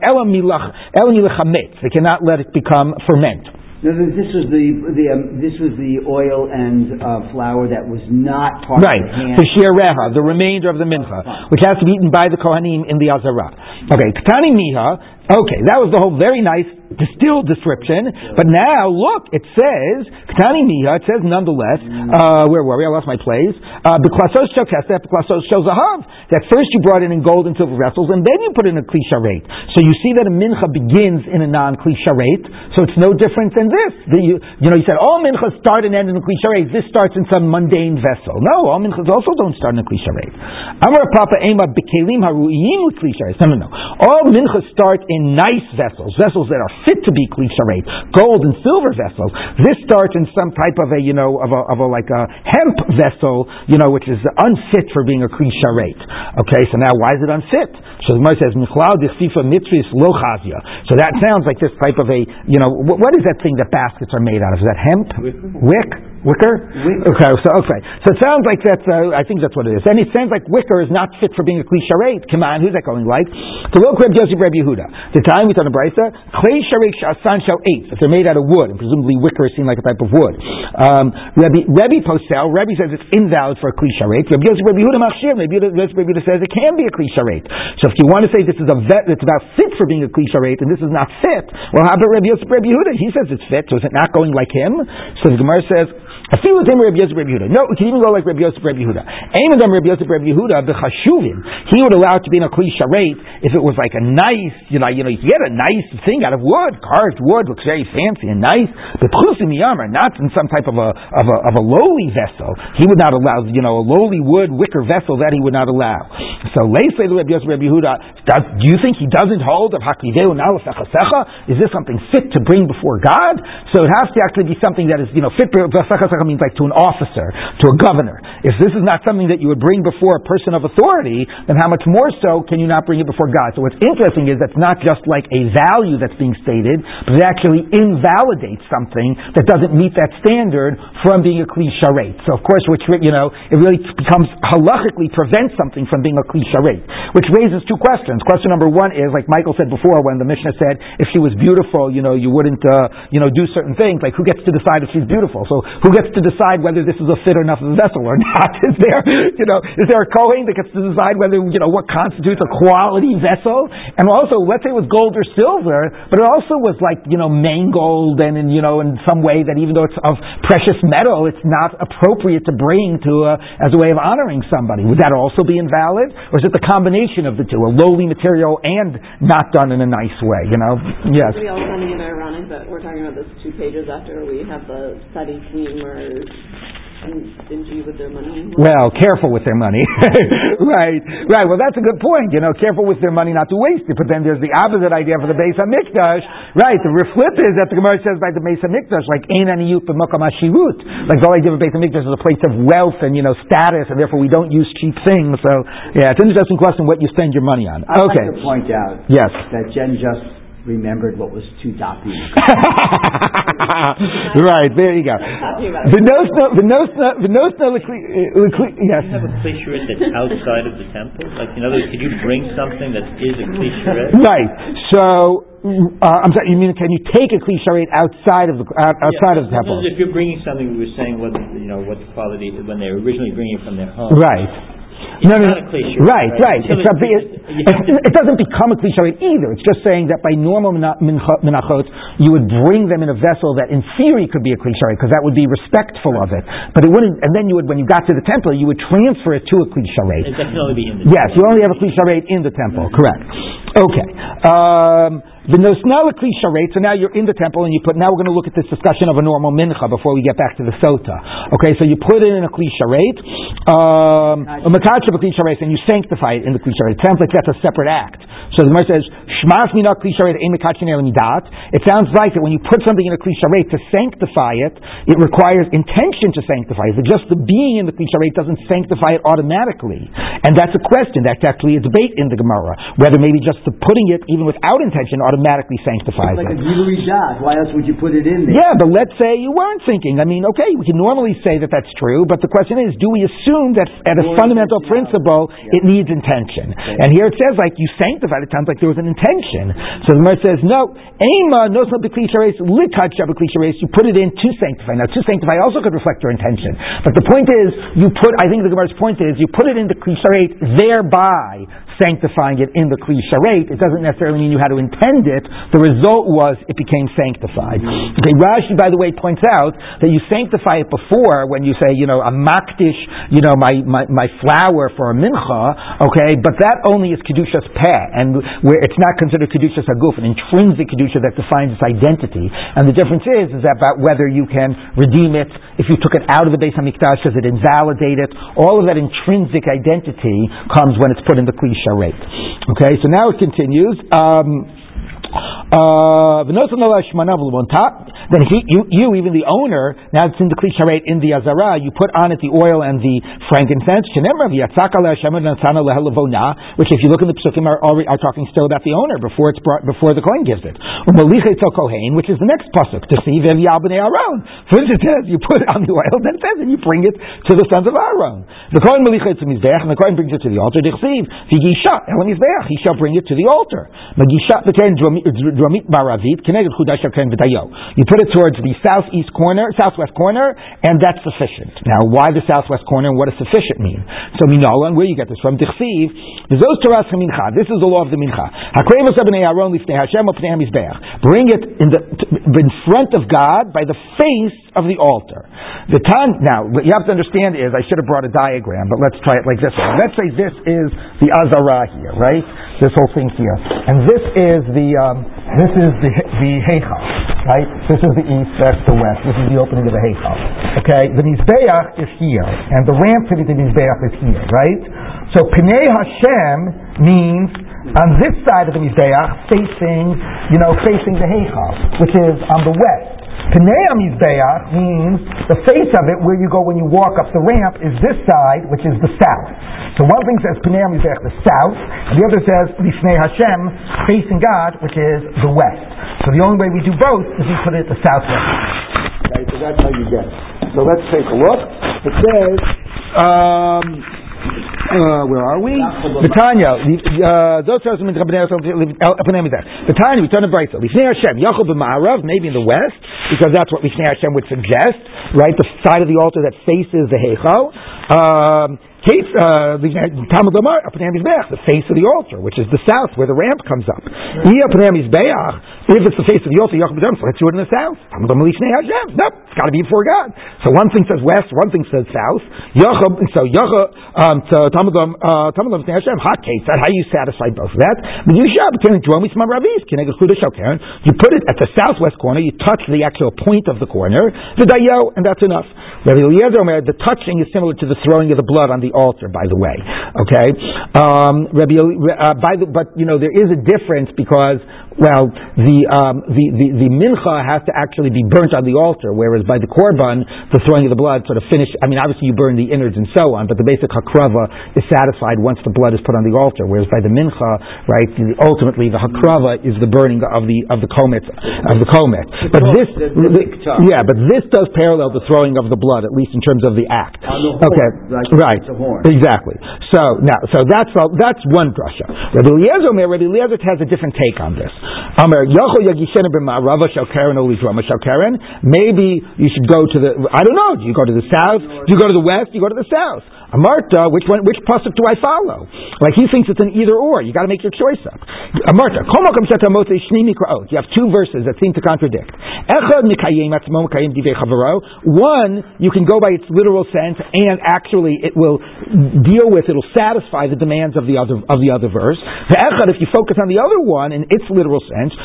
They cannot let it become ferment. No, this was the the um, this was the oil and uh, flour that was not part right. of the hand. The shireha, the remainder of the mincha, which has to be eaten by the kohanim in the azara. Okay, katani miha. Okay, that was the whole very nice distilled description. But now, look, it says, Ktani Miha, it says nonetheless, uh, where were we? I lost my place. Uh, Beklasos kesef, Beklasos zahav. That first you brought it in gold and silver vessels, and then you put in a kli sharet. So you see that a mincha begins in a non-kli sharet, so it's no different than this. The, you, you, know, you said all minchas start and end in a kli sharet. This starts in some mundane vessel. No, all minchas also don't start in a kli sharet. Amar Papa Ema Bekelim Haru'im No, no, no. All minchas start in nice vessels, vessels that are fit to be klisharet, gold and silver vessels. This starts in some type of a, you know, of a, of a like a hemp vessel, you know, which is unfit for being a klisharet. Okay, so now why is it unfit? So the Gemara says, Michlal dichsifa mitzvahs lo chazia. So that sounds like this type of a, you know, what is that thing that baskets are made out of? Is that hemp? Wick? Wicker? Okay, so okay. So it sounds like that's, uh, I think that's what it is. And it sounds like wicker is not fit for being a klisharet. Come on, who's that going like? To look Reb Yosef Reb Yehuda. The time we talked about Brisa, clay sharik shasan shal eight. If they're made out of wood, and presumably wicker is seen like a type of wood. Um, Rebbe, Rebbe Posel, Rebbe says it's invalid for a klisharet. Reb Yosef Reb Yehuda machshir. Reb Yosef Reb Yehuda says it can be a klisharet. So if you want to say this is a vet that's about fit for being a klisharet, and this is not fit, well, how about Reb Yosef Reb Yehuda? He says it's fit, so is it not going like him? So the Gemara says, I feel with him Rabbi Yosef Rabbi Yehuda. No, it can even go like Rabbi Yosef Rabbi Yehuda. Aimedam Rabbi Yosef Rabbi Yehuda b'chashuvim. He would allow it to be in a kli sharet if it was like a nice, you know, you know, if you get a nice thing out of wood, carved wood, looks very fancy and nice. But pchusim yamar, not in some type of a of a of a lowly vessel. He would not allow, you know, a lowly wood wicker vessel that he would not allow. So say Rabbi Yosef Rabbi Yehuda. Does, do you think he doesn't hold of nalafechasecha? Is this something fit to bring before God? So it has to actually be something that is, you know, fit. Means like to an officer, to a governor. If this is not something that you would bring before a person of authority, then how much more so can you not bring it before God? So what's interesting is that's not just like a value that's being stated, but it actually invalidates something that doesn't meet that standard from being a kli sharet. So of course, which you know, it really becomes halachically prevents something from being a kli sharet, which raises two questions. Question number one is like Michael said before when the Mishnah said if she was beautiful, you know, you wouldn't, uh, you know, do certain things. Like who gets to decide if she's beautiful? So who gets to decide whether this is a fit enough vessel or <laughs> not? Is there, you know, is there a Kohen that gets to decide whether, you know, what constitutes a quality vessel? And also, let's say it was gold or silver, but it also was like, you know, mangled and, in, you know, in some way that even though it's of precious metal, it's not appropriate to bring to a, as a way of honoring somebody. Would that also be invalid? Or is it the combination of the two, a lowly material and not done in a nice way, you know? Yes. We all ironic that we're talking about this two pages after we have the study or stingy with their money. Well, careful with their money. <laughs> right, right. Well, that's a good point. You know, careful with their money not to waste it. But then there's the opposite idea for the Beis Hamikdash. Right. The flip is that the Gemara says by the Beis Hamikdash, like Ein Aniyut b'Mokam Hashirut. Like the idea of Beis Hamikdash is a place of wealth and you know status, and therefore we don't use cheap things. So yeah, it's an interesting question what you spend your money on. I'd okay. like to point out yes. that Jen just remembered what was too dopey. <laughs> right, there you go. The nosna, the nosna, the nosna, yes. Do you have a klisheret that's outside of the temple? Like, in other words, could you bring something that is a klisheret? Right. So, uh, I'm sorry. You mean can you take a klisheret outside of the out, outside yeah, of the temple? If you're bringing something, we were saying what you know what the quality when they were originally bringing it from their home. Right. It's no, no, not a cliche, right, right? right. It's a, it, it, it, doesn't become a cliche either. It's just saying that by normal menachot, you would bring them in a vessel that in theory could be a cliche because that would be respectful of it. But it wouldn't, and then you would, when you got to the temple, you would transfer it to a cliche. It can only be in the Yes, you only have a cliche in the temple, correct. Okay. Um, the kli sharet. So now you're in the temple and you put. Now we're going to look at this discussion of a normal mincha before we get back to the sota. Okay. So you put it in a kli sharet, um, a makacha kli sharet, and you sanctify it in the kli sharet. It sounds like that's a separate act. So the Gemara says shmas mina kli sharet midat. It sounds like that when you put something in a kli sharet to sanctify it, it requires intention to sanctify it. Just the being in the kli sharet doesn't sanctify it automatically. And that's a question. That's actually a debate in the Gemara whether maybe just the putting it even without intention automatically sanctifies Like a it. gilui. Why else would you put it in there? Yeah, but let's say you weren't thinking. I mean, okay, we can normally say that that's true, but the question is, do we assume that at a More fundamental principle intentionality. it needs intention? And here it says like you sanctified. It sounds like there was an intention. So the Gemara says no. Ema no liklishares likat shabaklishares. You put it in to sanctify. Now to sanctify also could reflect your intention. But the point is, you put. I think the Gemara's point is, you put it in the klisharet thereby sanctifying it in the kli sharet. It doesn't necessarily mean you had to intend it. The result was it became sanctified. Mm-hmm. Okay, Rashi, by the way, points out that you sanctify it before when you say, you know, a makdish, you know, my, my, my flour for a mincha, okay, but that only is kedushas peh, and where it's not considered kedushas haguf, an intrinsic kedusha that defines its identity. And the difference is, is about whether you can redeem it if you took it out of the beis hamikdash, does it invalidate it? All of that intrinsic identity comes when it's put in the kli Okay, so now it continues. Um, Uh, then he, you, you, even the owner, now it's in the klisharet in the azara, you put on it the oil and the frankincense. Which, if you look in the psukim, are, already, are talking still about the owner before it's brought before the kohen gives it. Which is the next pasuk to see Aaron. First it says you put it on the oil, then it says and you bring it to the sons of Aaron. The kohen melicha and the kohen brings it to the altar. He shall bring it to the altar. Uh, you put it towards the southeast corner, southwest corner, and that's sufficient. Now, why the southwest corner, and what does sufficient mean? So, minola, and where you get this from? Dichsiv, those. This is the law of the mincha. Bring it in the in front of God by the face of the altar. The time now, what you have to understand is, I should have brought a diagram, but let's try it like this. Let's say this is the azara here, right? This whole thing here, and this is the uh, um, this is the the heichal, right? This is the east, that's the west. This is the opening of the heichal. Okay, the mizbeach is here, and the ramp to the mizbeach is here, right? So Pnei Hashem means on this side of the mizbeach, facing you know facing the heichal, which is on the west. Pnei Mizbeach means the face of it where you go when you walk up the ramp is this side, which is the south. So one thing says Pnei Mizbeach, the south, and the other says Lifnei Hashem, facing God, which is the west. So the only way we do both is we put it at the southwest. Okay, so that's how you get. So let's take a look. It says, um, uh, where are we? Betanya. Those are some Betanya. We turn to Brisa. Lifnei Hashem. Yachol b'ma'arav. Maybe in the west, because that's what Lifnei Hashem would suggest. Right, the side of the altar that faces the heichal. Um, uh, the face of the altar, which is the south, where the ramp comes up. If it's the face of the altar, let's do it in the south. Nope, it's got to be before God. So one thing says west, one thing says south. So Yachab, um, so Talmud uh, Lomar, Hashem, hot case. That's how you satisfy both of that. You put it at the southwest corner, you touch the actual point of the corner, the dayo, and that's enough. Rabbi Eliezer Omer, the touching is similar to the throwing of the blood on the altar, by the way. Okay? Um, Rabbi, uh, by the, but, you know, there is a difference because, well, the, um, the, the, the mincha has to actually be burnt on the altar, whereas by the korban, the throwing of the blood sort of finish, I mean, obviously you burn the innards and so on, but the basic hakrava is satisfied once the blood is put on the altar, whereas by the mincha, right, the, ultimately the hakrava is the burning of the, of the komet, of the komet. But this, yeah, but this does parallel the throwing of the blood, at least in terms of the act. Okay, right, exactly. So now, so that's that's one drasha. Rabbi Eliezer, Rabbi Eliezer has a different take on this. Maybe you should go to the. I don't know. Do you go to the south? Do you go to the west? Do you go to the south? Amarta, which one, which pasuk do I follow? Like he thinks it's an either or. You got to make your choice up. Amarta, you have two verses that seem to contradict. One, you can go by its literal sense, and actually it will deal with, it'll satisfy the demands of the other of the other verse. Echad, If you focus on the other one in its literal sense,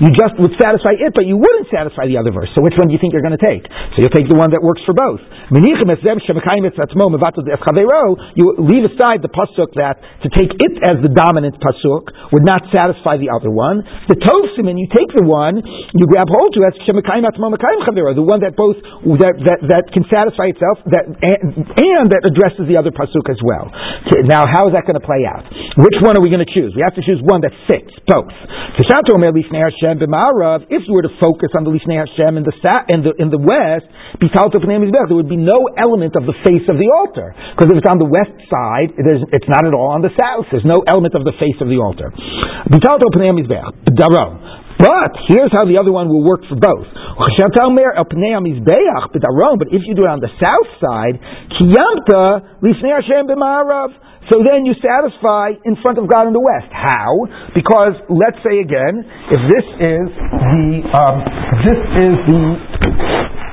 you just would satisfy it, but you wouldn't satisfy the other verse. So which one do you think you're going to take? So you'll take the one that works for both. You leave aside the pasuk that to take it as the dominant pasuk would not satisfy the other one. The tovsimin, you take the one you grab hold to as the one that both that, that, that can satisfy itself that and, and that addresses the other pasuk as well. Now, how is that going to play out? Which one are we going to choose? We have to choose one that fits both. If you were to focus on the Lifnei Hashem in the in the in the west, there would be no element of the face of the altar because if it's on the west side, it's not at all on the south. There's no element of the face of the altar. But here's how the other one will work for both. But if you do it on the south side, so then you satisfy in front of God in the west. How? Because let's say again, if this is the um, this is the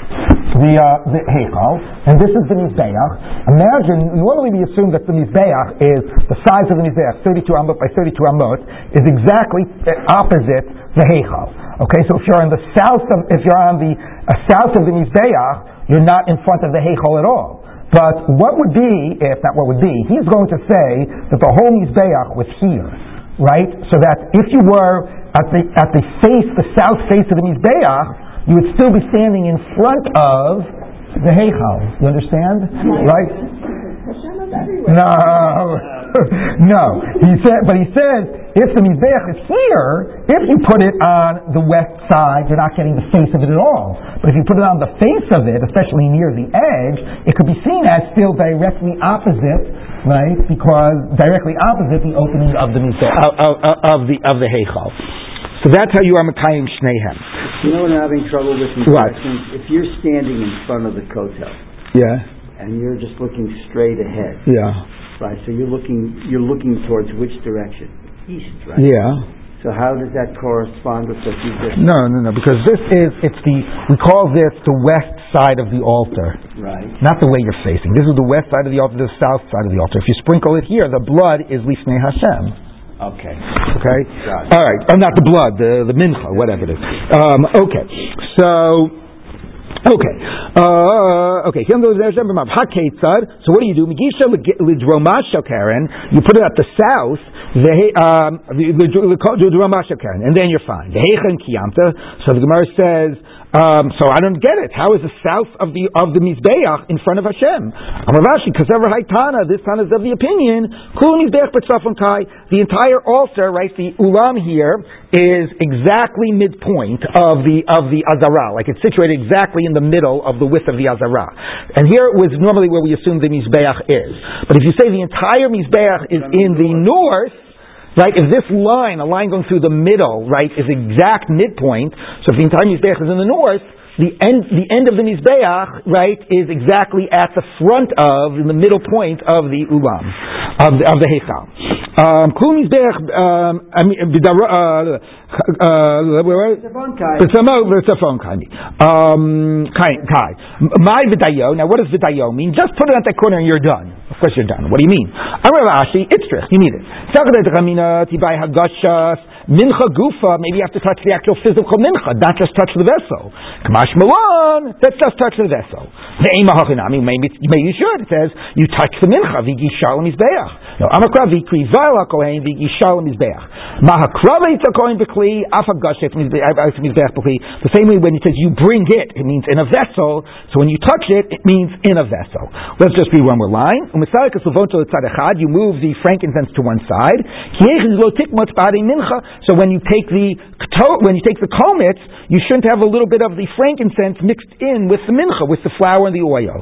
the uh, the Heichal, and this is the Mizbeach. Imagine, normally we assume that the Mizbeach is the size of the Mizbeach, 32 amot by 32 amot, is exactly opposite the Heichal. Okay, so if you're on the south of, if you're on the uh, south of the Mizbeach, you're not in front of the Heichal at all. But what would be, if not what would be, he's going to say that the whole Mizbeach was here, right? So that if you were at the, at the face, the south face of the Mizbeach, you would still be standing in front of the Heichal. You understand? Right? No, <laughs> no. He said, but he says if the mizbeach is here, if you put it on the west side, you're not getting the face of it at all. But if you put it on the face of it, especially near the edge, it could be seen as still directly opposite, right? Because directly opposite the opening of the mizbeach, of, of, of the of the heichal. So that's how you are Makayim Shnehem. You know what I'm having trouble with in what? If you're standing in front of the kotel, yeah, and you're just looking straight ahead, yeah, right. So you're looking you're looking towards which direction? East, right? Yeah. So how does that correspond with what you just? No, no, no. Because this is it's the we call this the west side of the altar, right? Not the way you're facing. This is the west side of the altar, the south side of the altar. If you sprinkle it here, the blood is lifnei Hashem. Okay. Okay. All right. Oh, not the blood, the the mincha, whatever it is. Um, okay. So. Okay. Uh, okay. So what do you do? Karen. You put it at the south. The he um, and then you're fine. So the Gemara says um, so I don't get it. How is the south of the of the mizbeach in front of Hashem? Amavashi, Kasever Haitana. This Tana is of the opinion. Kul mizbeach kai. The entire altar, right? The ulam here is exactly midpoint of the of the azara. Like it's situated exactly in the middle of the width of the azara. And here it was normally where we assume the mizbeach is. But if you say the entire mizbeach is in the north Right? If this line, a line going through the middle, right, is exact midpoint, so if the entire Mizbeach is in the north, the end, the end of the Mizbeach, right, is exactly at the front of, in the middle point of the Ulam, of the, of the. Um, Kul Mizbeach, um, I mean, uh, um, kai. My vidayo. Now, what does vidayo mean? Just put it at that corner and you're done. Of course, you're done. What do you mean? I'm Rav Ashi, it's You need it. Mincha gufa, maybe you have to touch the actual physical mincha, not just touch the vessel. Kamash malon, let's just touch the vessel. Maybe, maybe you should. It says, you touch the mincha, v'gishalom izbeach. No, amakra v'kri v'ala kohen v'gishalom izbeach. Mahakrava itza kohen b'kli, afagashet mizbeach b'kli. The same way when it says you bring it, it means in a vessel. So when you touch it, it means in a vessel. Let's just read one more line. You move the frankincense to one side. So when you take the when you take the kometz, you shouldn't have a little bit of the frankincense mixed in with the mincha, with the flour and the oil.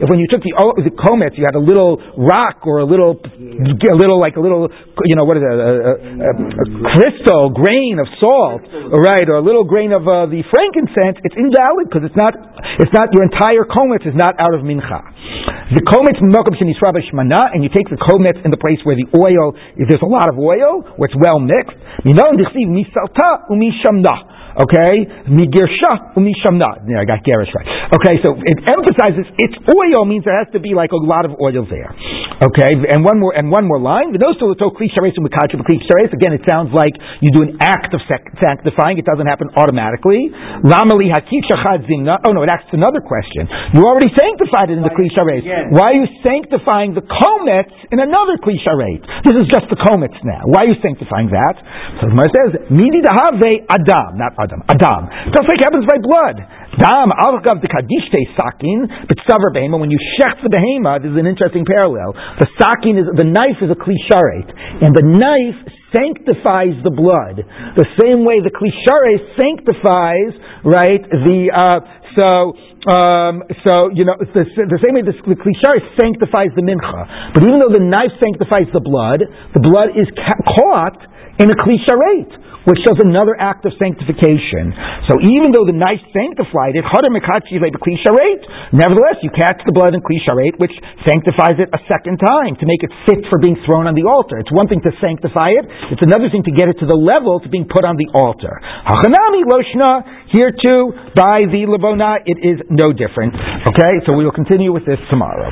If when you took the, the kometz, you had a little rock or a little, a little like a little, you know, what is it, a, a, a, crystal grain of salt, right, or a little grain of uh, the frankincense, it's invalid because it's not, it's not your entire kometz is not out of mincha. The kometz mokum shenisra b'shmana, and you take the kometz in the place where the oil, if there's a lot of oil, where it's well mixed. Minon dichsiv misalta umishamna. Okay, migirsha umishamna. Yeah, I got garish right. Okay, so it emphasizes it's oil means there has to be like a lot of oil there. Okay, and one more and one more line. Again, it sounds like you do an act of sanctifying. It doesn't happen automatically. Lamali. Oh no, it asks another question. You already sanctified it in the kli Why are you sanctifying the kometz in another kli This is just the kometz now. Why are you sanctifying that? So the says, midi dahave adam, not Adam. Adam. Just like happens by blood. Dam algav de kadishte sakin, but saver behema. When you shech the behema, this is an interesting parallel. The sakin is the knife is a klisharet, and the knife sanctifies the blood. The same way the klisharet sanctifies, right? The uh, so. Um, so you know the, the same way the, the sanctifies the mincha, but even though the knife sanctifies the blood, the blood is ca- caught in a klisharet which does another act of sanctification. So even though the knife sanctified it, nevertheless you catch the blood in klisharet, which sanctifies it a second time to make it fit for being thrown on the altar. It's one thing to sanctify it; it's another thing to get it to the level to being put on the altar. Hachanami loshna here too by the levona it is no different. Okay, so we will continue with this tomorrow.